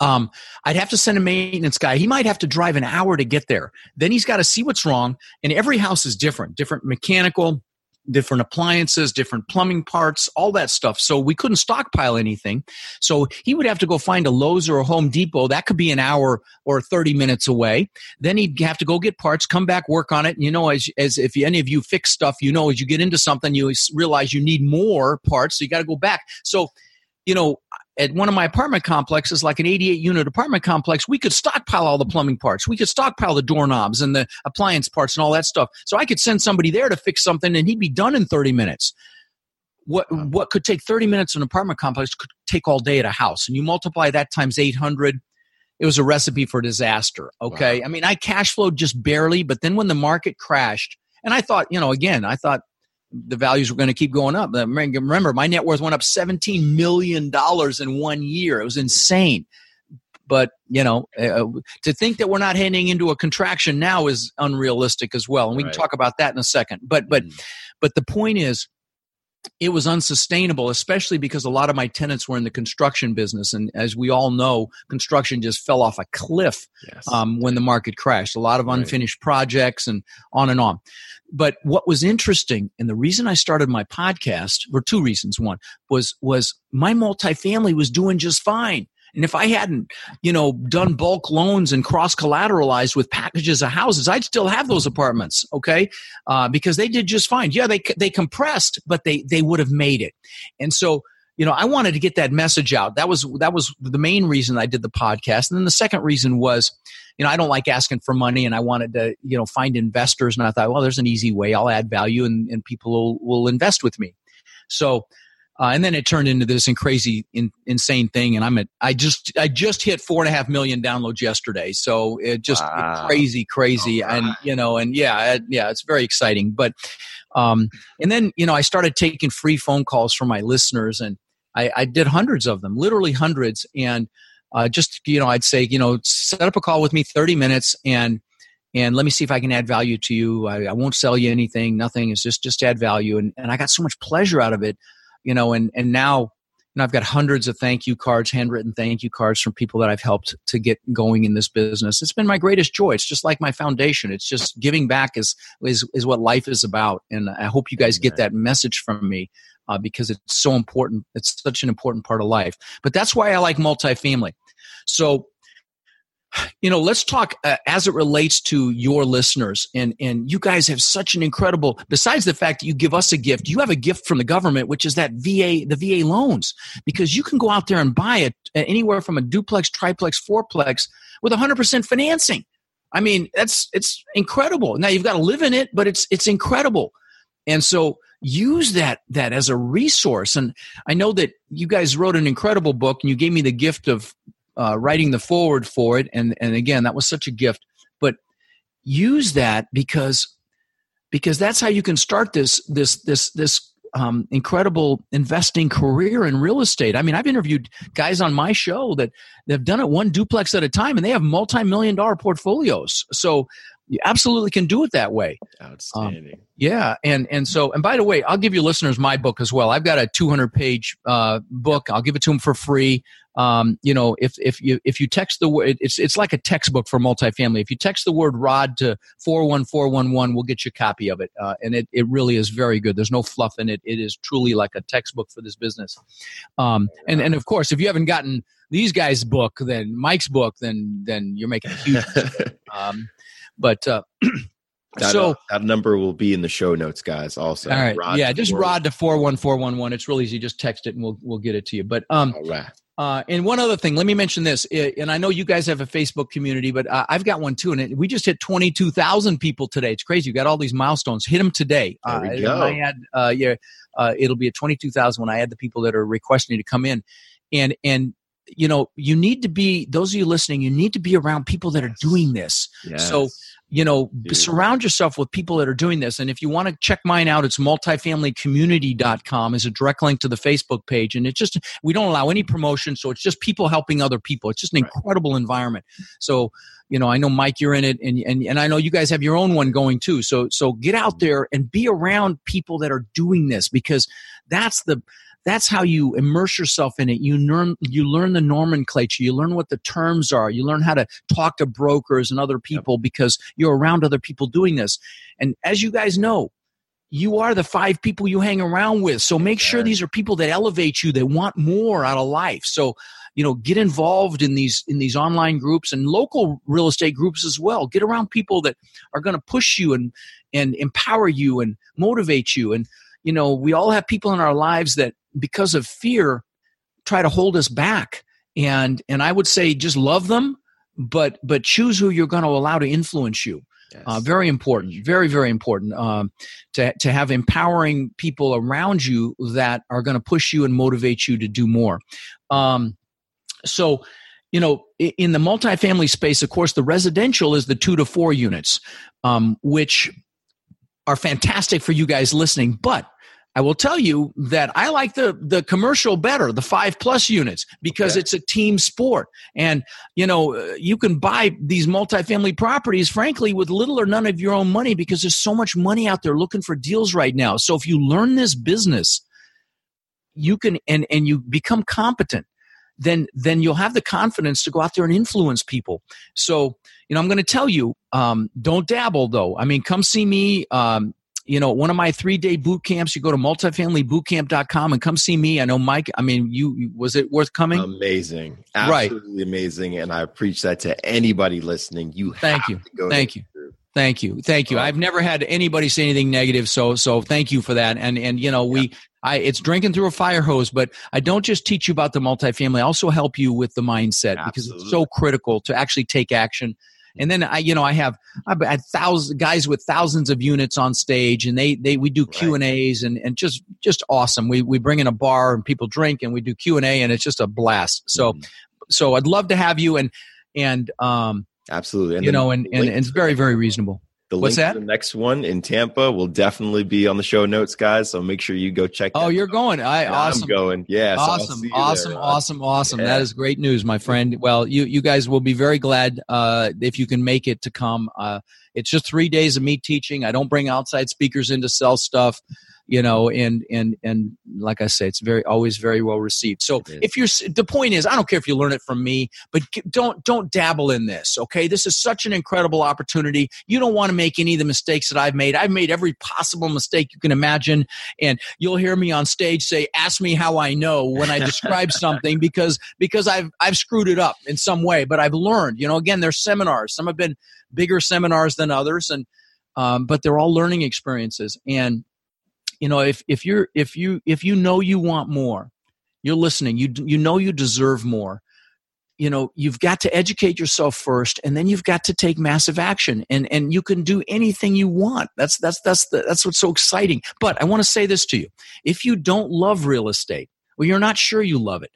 um, I'd have to send a maintenance guy. He might have to drive an hour to get there. Then he's got to see what's wrong. And every house is different, different mechanical, different appliances, different plumbing parts, all that stuff. So we couldn't stockpile anything. So he would have to go find a Lowe's or a Home Depot. That could be an hour or 30 minutes away. Then he'd have to go get parts, come back, work on it. And you know, as, as if any of you fix stuff, you know, as you get into something, you realize you need more parts. So you got to go back. So, you know, at one of my apartment complexes, like an 88 unit apartment complex, we could stockpile all the plumbing parts. We could stockpile the doorknobs and the appliance parts and all that stuff. So I could send somebody there to fix something and he'd be done in 30 minutes. What, what could take 30 minutes in an apartment complex could take all day at a house. And you multiply that times 800, it was a recipe for disaster. Okay. Wow. I mean, I cash flowed just barely, but then when the market crashed, and I thought, you know, again, I thought the values were going to keep going up. Remember, my net worth went up $17 million in one year. It was insane. But, you know, uh, to think that we're not heading into a contraction now is unrealistic as well. And we right. can talk about that in a second. But, but, mm. but the point is, it was unsustainable, especially because a lot of my tenants were in the construction business. And as we all know, construction just fell off a cliff yes. um, when the market crashed. A lot of unfinished right. projects and on and on. But what was interesting, and the reason I started my podcast were two reasons. One was was my multifamily was doing just fine. And if I hadn't, you know, done bulk loans and cross collateralized with packages of houses, I'd still have those apartments, okay? Uh, because they did just fine. Yeah, they they compressed, but they they would have made it. And so, you know, I wanted to get that message out. That was that was the main reason I did the podcast. And then the second reason was, you know, I don't like asking for money, and I wanted to, you know, find investors. And I thought, well, there's an easy way. I'll add value, and, and people will will invest with me. So uh, and then it turned into this crazy, in, insane thing. And I'm at, I just, I just hit four and a half million downloads yesterday. So it just wow. crazy, crazy. Right. And, you know, and yeah, it, yeah, it's very exciting. But, um, and then, you know, I started taking free phone calls from my listeners and I, I did hundreds of them, literally hundreds. And, uh, just, you know, I'd say, you know, set up a call with me 30 minutes and, and let me see if I can add value to you. I, I, won't sell you anything, nothing. It's just just add value, and and I got so much pleasure out of it you know, and and now you know, I've got hundreds of thank you cards, handwritten thank you cards from people that I've helped to get going in this business. It's been my greatest joy. It's just like my foundation. It's just giving back is is is what life is about, and I hope you guys get that message from me. Uh, because it's so important. It's such an important part of life. But that's why I like multifamily. So you know let's talk uh, as it relates to your listeners and and you guys have such an incredible besides the fact that you give us a gift you have a gift from the government which is that va the va loans because you can go out there and buy it anywhere from a duplex triplex fourplex with 100% financing. I mean that's it's incredible. Now you've got to live in it but it's it's incredible. And so use that that as a resource. And i know that you guys wrote an incredible book and you gave me the gift of uh, writing the forward for it, and and again, that was such a gift. But use that because because that's how you can start this this this this um, incredible investing career in real estate. I mean, I've interviewed guys on my show that they've done it one duplex at a time, and they have multi-million dollar portfolios. So you absolutely can do it that way. Outstanding. Um, yeah, and and so and by the way, I'll give you listeners my book as well. I've got a 200 page uh, book. I'll give it to them for free. Um, you know, if if you if you text the word, it's it's like a textbook for multifamily. If you text the word "rod" to four one four one one, we'll get you a copy of it, uh, and it it really is very good. There's no fluff in it. It is truly like a textbook for this business. Um, and and of course, if you haven't gotten these guys' book, then Mike's book, then then you're making a huge. um, but uh, that, so uh, that number will be in the show notes, guys. Also, all right, Rod yeah, just Rod to four one four one one. It's really easy. Just text it, and we'll we'll get it to you. But um, all right. Uh, and one other thing, let me mention this. And I know you guys have a Facebook community, but uh, I've got one too. And it, we just hit 22,000 people today. It's crazy. You got all these milestones. Hit them today. There we uh, go. I add, uh, yeah, uh, it'll be at 22,000 when I add the people that are requesting to come in. And, and you know, you need to be, those of you listening, you need to be around people that are doing this. Yes. So, you know, Dude. surround yourself with people that are doing this. And if you want to check mine out, it's multifamilycommunity.com is a direct link to the Facebook page. And it's just, we don't allow any promotion. So it's just people helping other people. It's just an Right. incredible environment. So, you know, I know Mike, you're in it and, and, and I know you guys have your own one going too. So, so get out mm-hmm. there and be around people that are doing this because that's the, that's how you immerse yourself in it. You learn, you learn the nomenclature. You learn what the terms are. You learn how to talk to brokers and other people because you're around other people doing this. And as you guys know, you are the five people you hang around with. So make sure these are people that elevate you, that want more out of life. So, you know, get involved in these in these online groups and local real estate groups as well. Get around people that are going to push you and and empower you and motivate you. And you know, we all have people in our lives that because of fear try to hold us back. And and I would say just love them, but but choose who you're going to allow to influence you. Yes. Uh, very important, very very important um, to to have empowering people around you that are going to push you and motivate you to do more. Um, so, you know, in the multifamily space, of course, the residential is the two to four units, um, which are fantastic for you guys listening, but. I will tell you that I like the the commercial better, the five plus units, because Okay. it's a team sport. And you know, uh, you can buy these multifamily properties, frankly, with little or none of your own money because there's so much money out there looking for deals right now. So if you learn this business, you can and and you become competent, then then you'll have the confidence to go out there and influence people. So you know, I'm going to tell you, um, don't dabble though. I mean, come see me. Um, you know, one of my three day boot camps, you go to multifamilybootcamp.com and come see me. I know Mike, I mean, you, was it worth coming? amazing. Right. Absolutely amazing. And I preach that to anybody listening. You Thank you. Thank you. group. Thank you, thank you. I've never had anybody say anything negative, so so thank you for that. And and you know we, I it's drinking through a fire hose, but I don't just teach you about the multifamily. I also help you with the mindset because it's so critical to actually take action. And then I, you know, I have I've had thousands guys with thousands of units on stage, and they they we do Q and A's, and and just just awesome. We we bring in a bar and people drink, and we do Q and A, and it's just a blast. So Mhm. so I'd love to have you, and and um absolutely. And you know, and and, and it's very very reasonable. The What's that? the next one in Tampa will definitely be on the show notes, guys. So make sure you go check. Oh, you're out. going. I Yeah, awesome. I'm going. Yeah. so awesome, you awesome, there, awesome, awesome. Yeah. That is great news, my friend. Well, you you guys will be very glad uh, if you can make it to come. Uh, it's just three days of me teaching. I don't bring outside speakers in to sell stuff, you know, and and and like I say, it's very always very well received. So if you're the point is, I don't care if you learn it from me, but don't don't dabble in this. Okay, this is such an incredible opportunity. You don't want to make any of the mistakes that I've made. I've made every possible mistake you can imagine and you'll hear me on stage say ask me how i know when i describe something because because i've i've screwed it up in some way but i've learned you know again there's seminars some have been bigger seminars than others and um, but they're all learning experiences and you know if if you're if you if you know you want more you're listening you you know you deserve more you know you've got to educate yourself first and then you've got to take massive action and and you can do anything you want. That's that's that's the, that's what's so exciting. But i want to say this to you. If you don't love real estate or you're not sure you love it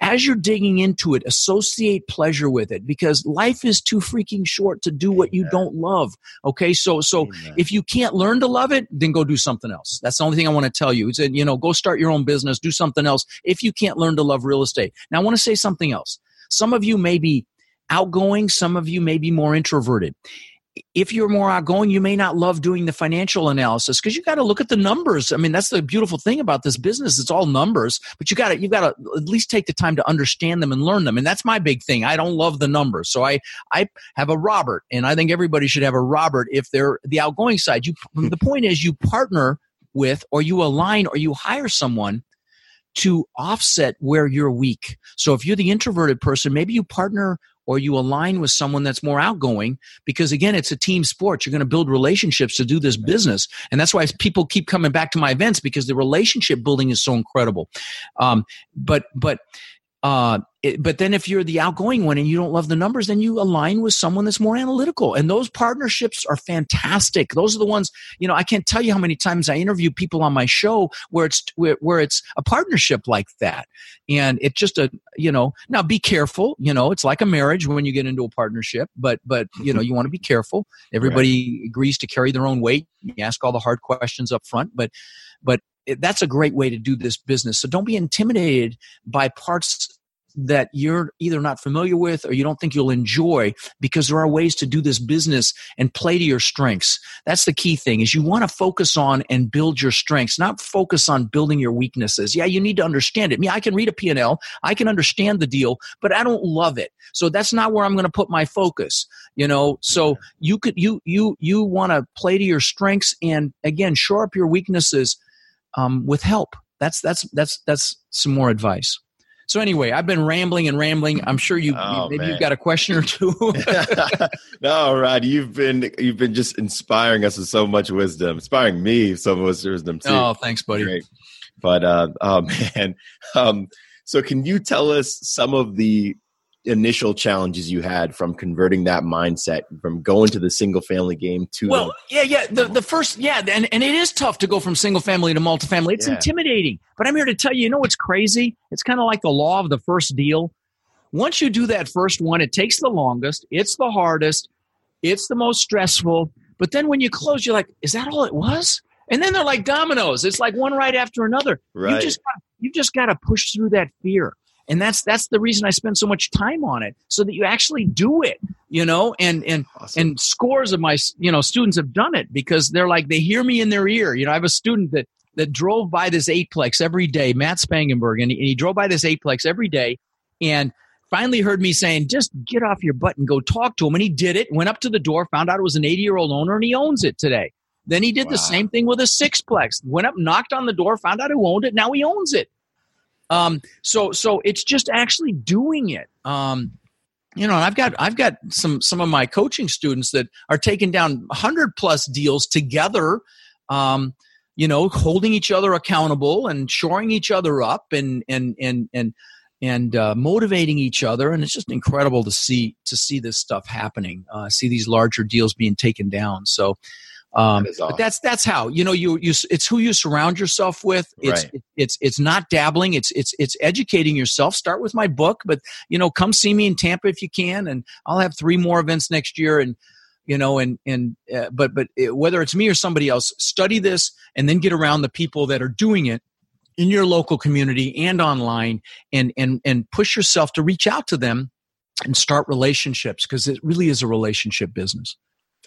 as you're digging into it associate pleasure with it because life is too freaking short to do what you don't love okay? So so Amen. if you can't learn to love it then go do something else. That's the only thing i want to tell you. That you know go start your own business do something else if you can't learn to love real estate. Now i want to say something else. Some of you may be outgoing some of you may be more introverted if you're more outgoing you may not love doing the financial analysis because you got to look at the numbers. I mean that's the beautiful thing about this business. It's all numbers but you got to you got to at least take the time to understand them and learn them and that's my big thing. I don't love the numbers so i i have a robert and i think everybody should have a robert if they're the outgoing side. You hmm. the point is you partner with or you align or you hire someone to offset where you're weak. So if you're the introverted person, maybe you partner or you align with someone that's more outgoing because again, it's a team sport. You're going to build relationships to do this business. And that's why people keep coming back to my events because the relationship building is so incredible. Um, but, but, uh, it, but then if you're the outgoing one and you don't love the numbers, then you align with someone that's more analytical. And those partnerships are fantastic. Those are the ones, you know, I can't tell you how many times I interview people on my show where it's where, where it's a partnership like that. And it's just a, you know, now be careful, you know, it's like a marriage when you get into a partnership, but but you know, you want to be careful. Everybody right. agrees to carry their own weight. You ask all the hard questions up front, but but that's a great way to do this business. So don't be intimidated by parts that you're either not familiar with or you don't think you'll enjoy because there are ways to do this business and play to your strengths. That's the key thing is you want to focus on and build your strengths, not focus on building your weaknesses. Yeah, you need to understand it. I mean, I can read a P&L, I can understand the deal, but I don't love it. So that's not where I'm going to put my focus, you know? So you could you you you want to play to your strengths and again, shore up your weaknesses um, with help. That's that's that's that's some more advice. So anyway, I've been rambling and rambling. I'm sure you, oh, you maybe man. you've got a question or two. no, Rod, you've been you've been just inspiring us with so much wisdom, inspiring me with so much wisdom too. Oh, thanks, buddy. Great. But uh, oh man, um, so can you tell us some of the initial challenges you had from converting that mindset from going to the single family game to well the- yeah yeah the, the first yeah and, and it is tough to go from single family to multifamily. It's yeah. intimidating but i'm here to tell you you know what's crazy? It's kind of like the law of the first deal. Once you do that first one it takes the longest it's the hardest it's the most stressful but then when you close you're like is that all it was? And then they're like dominoes. It's like one right after another. Right. you just you just got to push through that fear and that's that's the reason i spend so much time on it so that you actually do it you know and and awesome. and scores of my you know students have done it because they're like they hear me in their ear you know i have a student that that drove by this eightplex every day matt spangenberg and he, and he drove by this eightplex every day and finally heard me saying just get off your butt and go talk to him and he did it went up to the door found out it was an 80 year old owner and he owns it today then he did wow. the same thing with a sixplex went up knocked on the door found out who owned it now he owns it um, so so it's just actually doing it. Um, you know, I've got I've got some some of my coaching students that are taking down hundred plus deals together. Um, you know, holding each other accountable and shoring each other up and and and and and uh, motivating each other and it's just incredible to see to see this stuff happening uh, see these larger deals being taken down so um, awesome. but that's that's how you know you you it's who you surround yourself with. It's right. it's it's not dabbling. It's it's it's educating yourself. Start with my book, but you know, come see me in Tampa if you can, and I'll have three more events next year. And you know, and and uh, but but it, whether it's me or somebody else, study this and then get around the people that are doing it in your local community and online, and and and push yourself to reach out to them and start relationships because it really is a relationship business.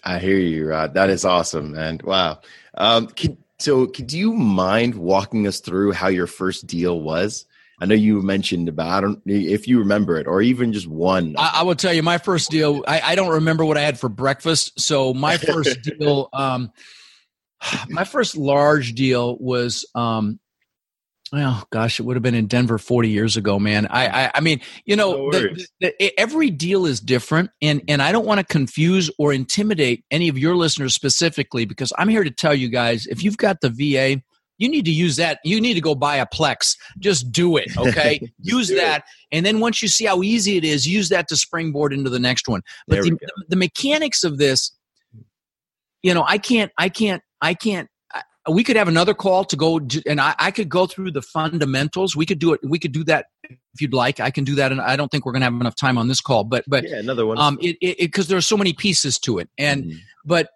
I hear you, Rod. That is awesome, man. Wow. Um, could, so, could you mind walking us through how your first deal was? I know you mentioned about I don't if you remember it or even just one. I, I will tell you my first deal. I, I, don't remember what I had for breakfast. So my first deal, um, my first large deal was um, well, gosh, it would have been in Denver 40 years ago, man. I, I, I mean, you know, no the, the, every deal is different, and and I don't want to confuse or intimidate any of your listeners specifically because I'm here to tell you guys if you've got the VA, you need to use that. You need to go buy a Plex. Just do it, okay? use that, it. and then once you see how easy it is, use that to springboard into the next one. But the, the mechanics of this, you know, I can't, I can't, I can't we could have another call to go and I, I, could go through the fundamentals. We could do it we could do that if you'd like. I can do that and i don't think we're going to have enough time on this call but but yeah, another one. um it because there are so many pieces to it and mm-hmm. but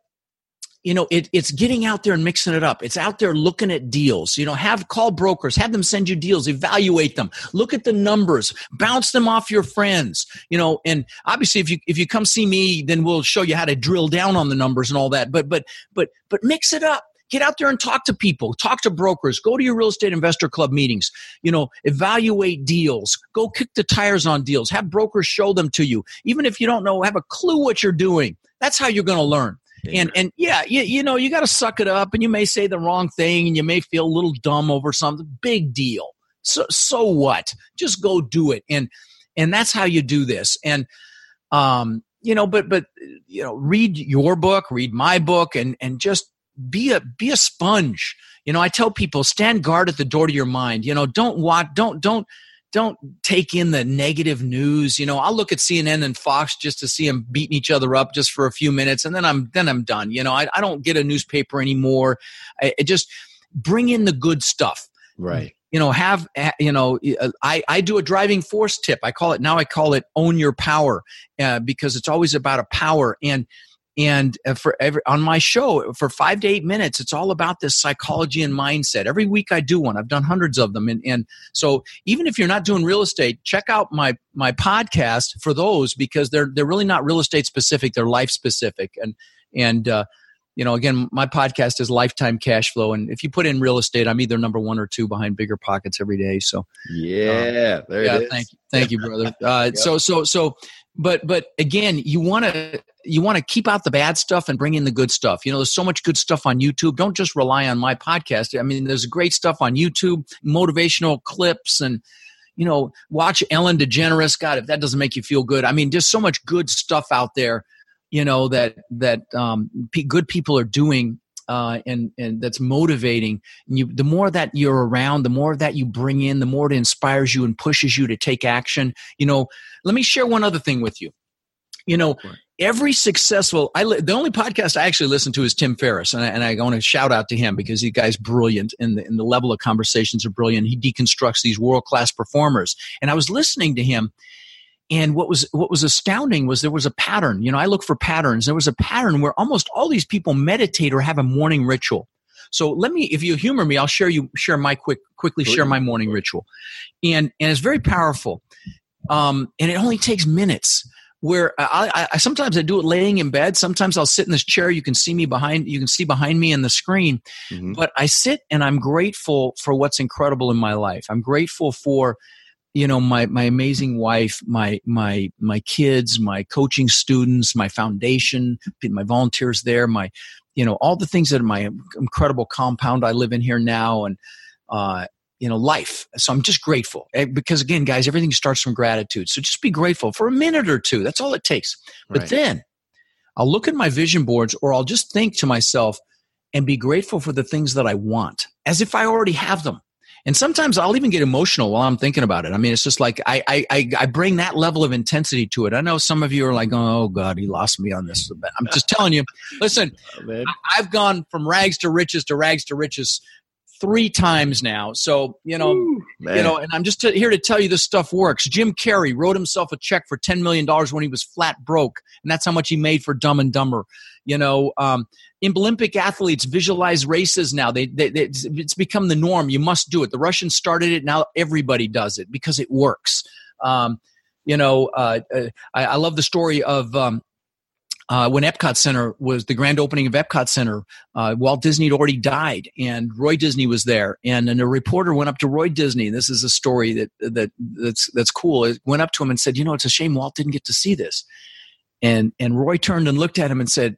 you know it, it's getting out there and mixing it up. It's out there looking at deals. You know have call brokers have them send you deals evaluate them look at the numbers bounce them off your friends you know and obviously if you if you come see me then we'll show you how to drill down on the numbers and all that but but but but mix it up Get out there and talk to people, talk to brokers, go to your real estate investor club meetings, you know, evaluate deals, go kick the tires on deals, have brokers show them to you. Even if you don't know, have a clue what you're doing. That's how you're going to learn. And and yeah, you, you know, you got to suck it up and you may say the wrong thing and you may feel a little dumb over something. Big deal. So so what? Just go do it. And and that's how you do this. And um you know, but but you know, read your book, read my book and and just be a be a sponge you know i tell people stand guard at the door to your mind you know don't watch don't don't don't take in the negative news. You know, I'll look at CNN and Fox just to see them beating each other up just for a few minutes, and then I'm then I'm done. You know, I, I don't get a newspaper anymore. I, it just bring in the good stuff. Right. You know, have you know? uh, I I do a driving force tip. I call it now. I call it own your power uh, because it's always about a power and and uh, for every on my show for five to eight minutes it's all about this psychology and mindset. Every week i do one. I've done hundreds of them. And, and so even if you're not doing real estate check out my my podcast for those because they're they're really not real estate specific. They're life specific. And and uh, you know again my podcast is lifetime cash flow. And if you put in real estate i'm either number one or two behind bigger pockets every day. So Yeah, there yeah it is. thank you thank you brother. Uh, so so so but but again you want to you want to keep out the bad stuff and bring in the good stuff. You know there's so much good stuff on youtube. Don't just rely on my podcast. I mean there's great stuff on youtube motivational clips and you know watch ellen degeneres. God if that doesn't make you feel good. I mean just so much good stuff out there you know that that um, p- good people are doing uh, and and that's motivating. And you, the more that you're around, the more that you bring in, the more it inspires you and pushes you to take action. You know, let me share one other thing with you. You know, Right. every successful, I the only podcast I actually listen to is Tim Ferriss, and I, and I want to shout out to him because he guy's brilliant, and the, and the level of conversations are brilliant. He deconstructs these world class performers, and I was listening to him. And what was what was astounding was there was a pattern. You know, I look for patterns. There was a pattern where almost all these people meditate or have a morning ritual. So let me, if you humor me, I'll share you share my quick quickly share my morning ritual, and and it's very powerful, um, and it only takes minutes. Where I, I, sometimes I do it laying in bed. Sometimes I'll sit in this chair. You can see me behind. You can see behind me in the screen. Mhm. But I sit and I'm grateful for what's incredible in my life. I'm grateful for you know my my amazing wife my my my kids my coaching students my foundation my volunteers there my you know all the things that are my incredible compound i live in here now and uh you know life. So i'm just grateful. Because again guys everything starts from gratitude. So just be grateful for a minute or two. That's all it takes. But Right. then i'll look at my vision boards or i'll just think to myself and be grateful for the things that i want as if i already have them and sometimes I'll even get emotional while I'm thinking about it. I mean, it's just like I, I, I, I bring that level of intensity to it. I know some of you are like, oh God, he lost me on this. I'm just telling you, listen, Oh, I've gone from rags to riches to rags to riches three times now. So, you know, Man. you know, and I'm just t- here to tell you this stuff works. Jim Carrey wrote himself a check for $10 million when he was flat broke, and that's how much he made for Dumb and Dumber. You know, um, Olympic athletes visualize races now. They, they, they, it's- it's become the norm. You must do it. The Russians started it. Now everybody does it because it works. Um, you know, uh, uh, I, I love the story of um, uh, when Epcot Center was the grand opening of Epcot Center. Uh, Walt Disney had already died, and Roy Disney was there. And, and a reporter went up to Roy Disney. This is a story that that that's that's cool. It went up to him and said, "You know, it's a shame Walt didn't get to see this." And and Roy turned and looked at him and said,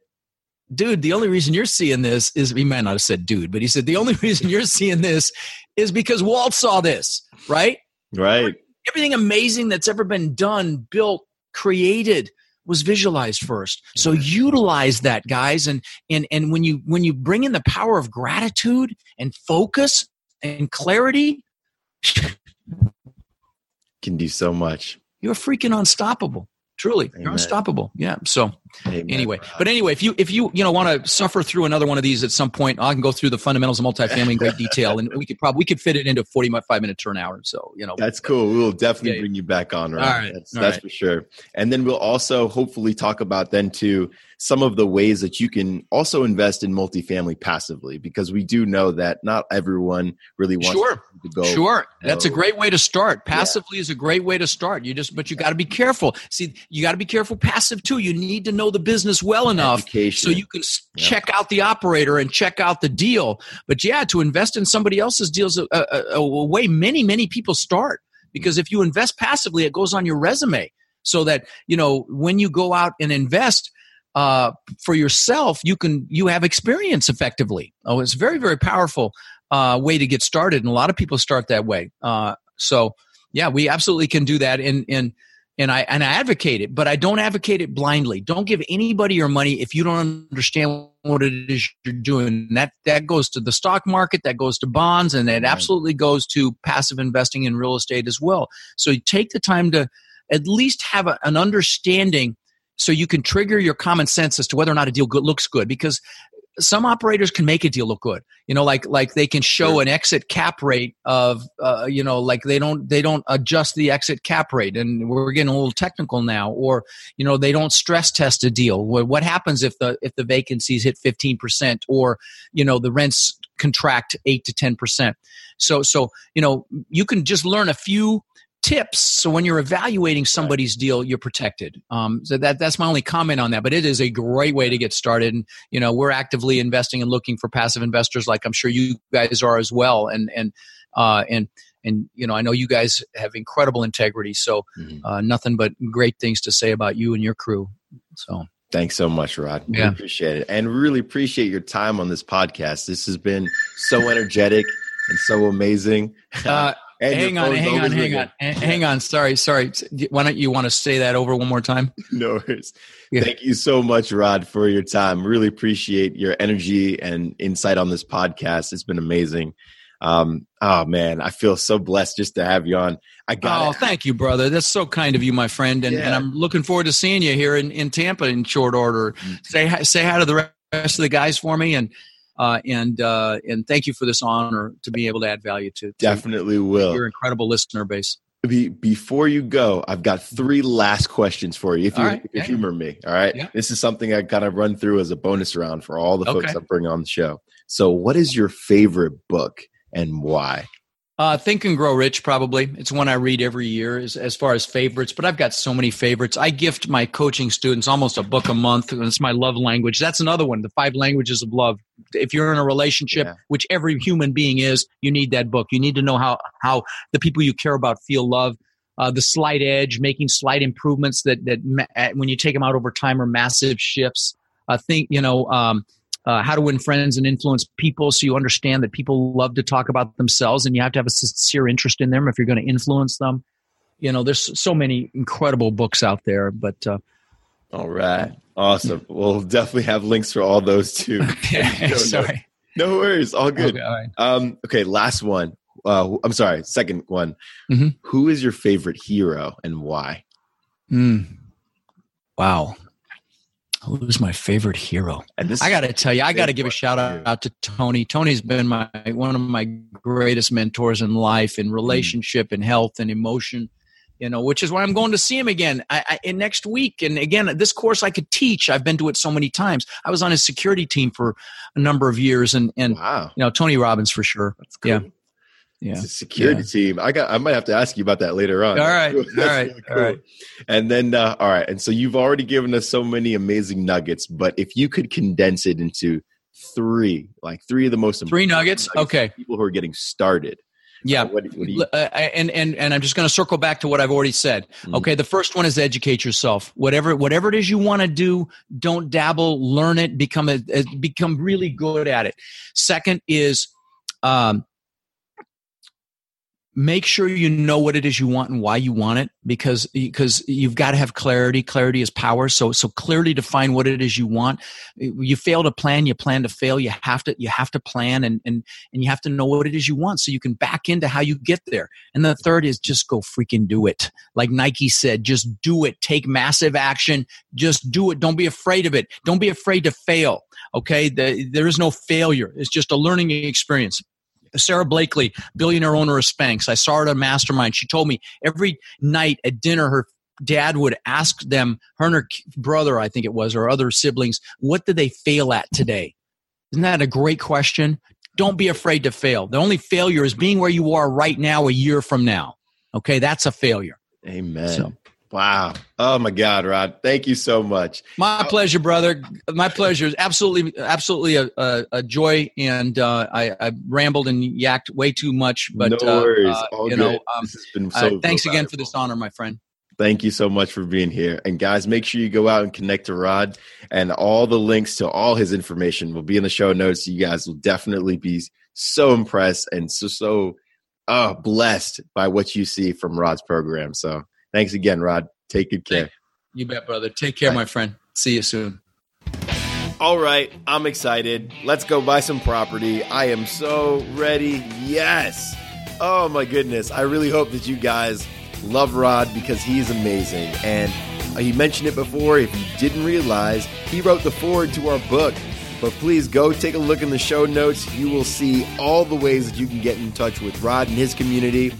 "Dude, the only reason you're seeing this is he might not have said dude, but he said the only reason you're seeing this is because Walt saw this, right? right. Everything amazing that's ever been done, built, created." Was visualized first. So utilize that guys and and and when you when you bring in the power of gratitude and focus and clarity Can do so much. you're freaking unstoppable. Truly you're unstoppable. Yeah so Amen. anyway but anyway if you if you you know want to suffer through another one of these at some point i can go through the fundamentals of multifamily in great detail and we could probably we could fit it into 45 minutes to an hour so you know That's cool. We will definitely Yeah. bring you back on, right? All right. That's, All that's right. for sure. And then we'll also hopefully talk about then too some of the ways that you can also invest in multifamily passively because we do know that not everyone really wants Sure. to go. Sure, that's a great way to start. Passively is a great way to start. You just, but you got to be careful. See, you got to be careful. Passive too. You need to know the business well enough Education. so you can Yeah. check out the operator and check out the deal. But yeah, to invest in somebody else's deals, a, a, a way many many people start because if you invest passively, it goes on your resume so that you know when you go out and invest. Uh, for yourself, you can you have experience effectively. Oh, it's very very powerful uh, way to get started, and a lot of people start that way. Uh, so yeah, we absolutely can do that. And and and I and I advocate it, but I don't advocate it blindly. Don't give anybody your money if you don't understand what it is you're doing. And that that goes to the stock market, that goes to bonds, and it absolutely goes to passive investing in real estate as well. So take the time to at least have a, an understanding so you can trigger your common sense as to whether or not a deal good, looks good because some operators can make a deal look good. You know like like they can show sure. an exit cap rate of uh, you know like they don't they don't adjust the exit cap rate. And we're getting a little technical now or you know they don't stress test a deal. What happens if the if the vacancies hit 15% or you know the rents contract 8 to 10% so so you know you can just learn a few tips so when you're evaluating somebody's deal you're protected um, so that that's my only comment on that but it is a great way to get started and you know we're actively investing and looking for passive investors like i'm sure you guys are as well and and uh, and and you know i know you guys have incredible integrity so mm-hmm. uh, nothing but great things to say about you and your crew so Thanks so much, Rod. Yeah. We appreciate it. And really appreciate your time on this podcast. This has been so energetic and so amazing. Uh, hang on, hang on, hang on, hang on. Sorry, sorry. Why don't you want to say that over one more time? no worries. Yeah. Thank you so much, Rod, for your time. Really appreciate your energy and insight on this podcast. It's been amazing. Um, oh man, I feel so blessed just to have you on. I got. Oh, thank you, brother. That's so kind of you, my friend, and, yeah. and I'm looking forward to seeing you here in, in Tampa in short order. Mm-hmm. Say say hi to the rest of the guys for me, and uh, and uh, and thank you for this honor to be able to add value to, to definitely will your incredible listener base. Be, before you go, I've got three last questions for you. If you, right. if you yeah. humor me, all right. Yeah. This is something I kind of run through as a bonus round for all the folks okay. I bring on the show. So, what is your favorite book and why? Uh, Think and Grow Rich, probably. It's one I read every year as, as far as favorites, but I've got so many favorites. I gift my coaching students almost a book a month, and it's my love language. That's another one, The Five Languages of Love. If you're in a relationship, yeah. which every human being is, you need that book. You need to know how, how the people you care about feel love. Uh, the slight edge, making slight improvements that, that ma- when you take them out over time are massive shifts. I think, you know, um, uh, how to win friends and influence people so you understand that people love to talk about themselves and you have to have a sincere interest in them if you're going to influence them. You know there's so many incredible books out there but uh, all right. Awesome. We'll definitely have links for all those too. Okay. no, sorry. No, no, worries. All good. Okay, all right. um, okay last one. Uh, i'm sorry second one. Mm-hmm. Who is your favorite hero and why? Mm. wow Who's my favorite hero? And this I got to tell you, I got to give a shout out, to Tony. Tony's been my one of my greatest mentors in life, in mm. relationship, and health, and emotion. You know, which is why I'm going to see him again I, I, next week. And again, this course I could teach. I've been to it so many times. I was on his security team for a number of years, and and wow. you know Tony Robbins for sure. Cool. Yeah yeah. It's a security yeah. team. I got. I might have to ask you about that later on. All right. All right. Really cool. All right. And then, uh, all right. And so you've already given us so many amazing nuggets, but if you could condense it into three, like three of the most three nuggets, nuggets okay, people who are getting started. Yeah, what, what you- uh, and and and I'm just going to circle back to what I've already said. Mm-hmm. Okay, the first one is educate yourself. Whatever whatever it is you want to do, don't dabble. Learn it. Become a, a become really good at it. Second is um, make sure you know what it is you want and why you want it because because you've got to have clarity. Clarity is power. So so clearly define what it is you want. You fail to plan you plan to fail. You have to you have to plan and and and you have to know what it is you want so you can back into how you get there. And the third is just go freaking do it. Like nike said just do it. Take massive action. Just do it. Don't be afraid of it. Don't be afraid to fail. Okay? The, there is no failure. It's just a learning experience Sara Blakely, billionaire owner of Spanx. I saw her at a mastermind. She told me every night at dinner, her dad would ask them, her and her brother, I think it was, or other siblings, what did they fail at today? Isn't that a great question? Don't be afraid to fail. The only failure is being where you are right now, a year from now. Okay, that's a failure. Amen. So, Wow. Oh my God, Rod. Thank you so much. My pleasure, brother. My pleasure. Is absolutely, absolutely a, a, a joy. And uh, I, I, rambled and yacked way too much, but no uh, worries. Uh, All you good. know, um, been uh, so, thanks again for this honor, my friend. Thank you so much for being here. And guys, make sure you go out and connect to Rod and all the links to all his information will be in the show notes. You guys will definitely be so impressed and so, so uh, blessed by what you see from Rod's program. So Thanks again, Rod. Take good care. You bet, brother. Take care, Bye. my friend. See you soon. All right, I'm excited. Let's go buy some property. I am so ready. Yes. Oh my goodness. I really hope that you guys love Rod because he's amazing. And he mentioned it before. If you didn't realize, he wrote the forward to our book. But please go take a look in the show notes. You will see all the ways that you can get in touch with Rod and his community.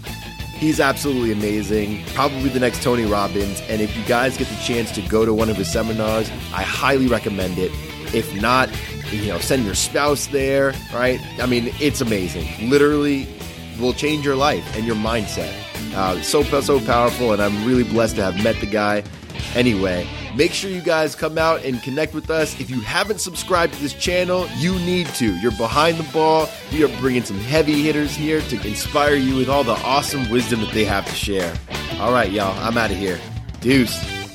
He's absolutely amazing, probably the next Tony Robbins. And if you guys get the chance to go to one of his seminars, I highly recommend it. If not, you know, send your spouse there, right? I mean, it's amazing. Literally will change your life and your mindset. Uh, so, so powerful, and I'm really blessed to have met the guy. Anyway, make sure you guys come out and connect with us. If you haven't subscribed to this channel, you need to. You're behind the ball. We are bringing some heavy hitters here to inspire you with all the awesome wisdom that they have to share. All right, y'all, I'm out of here. Deuce.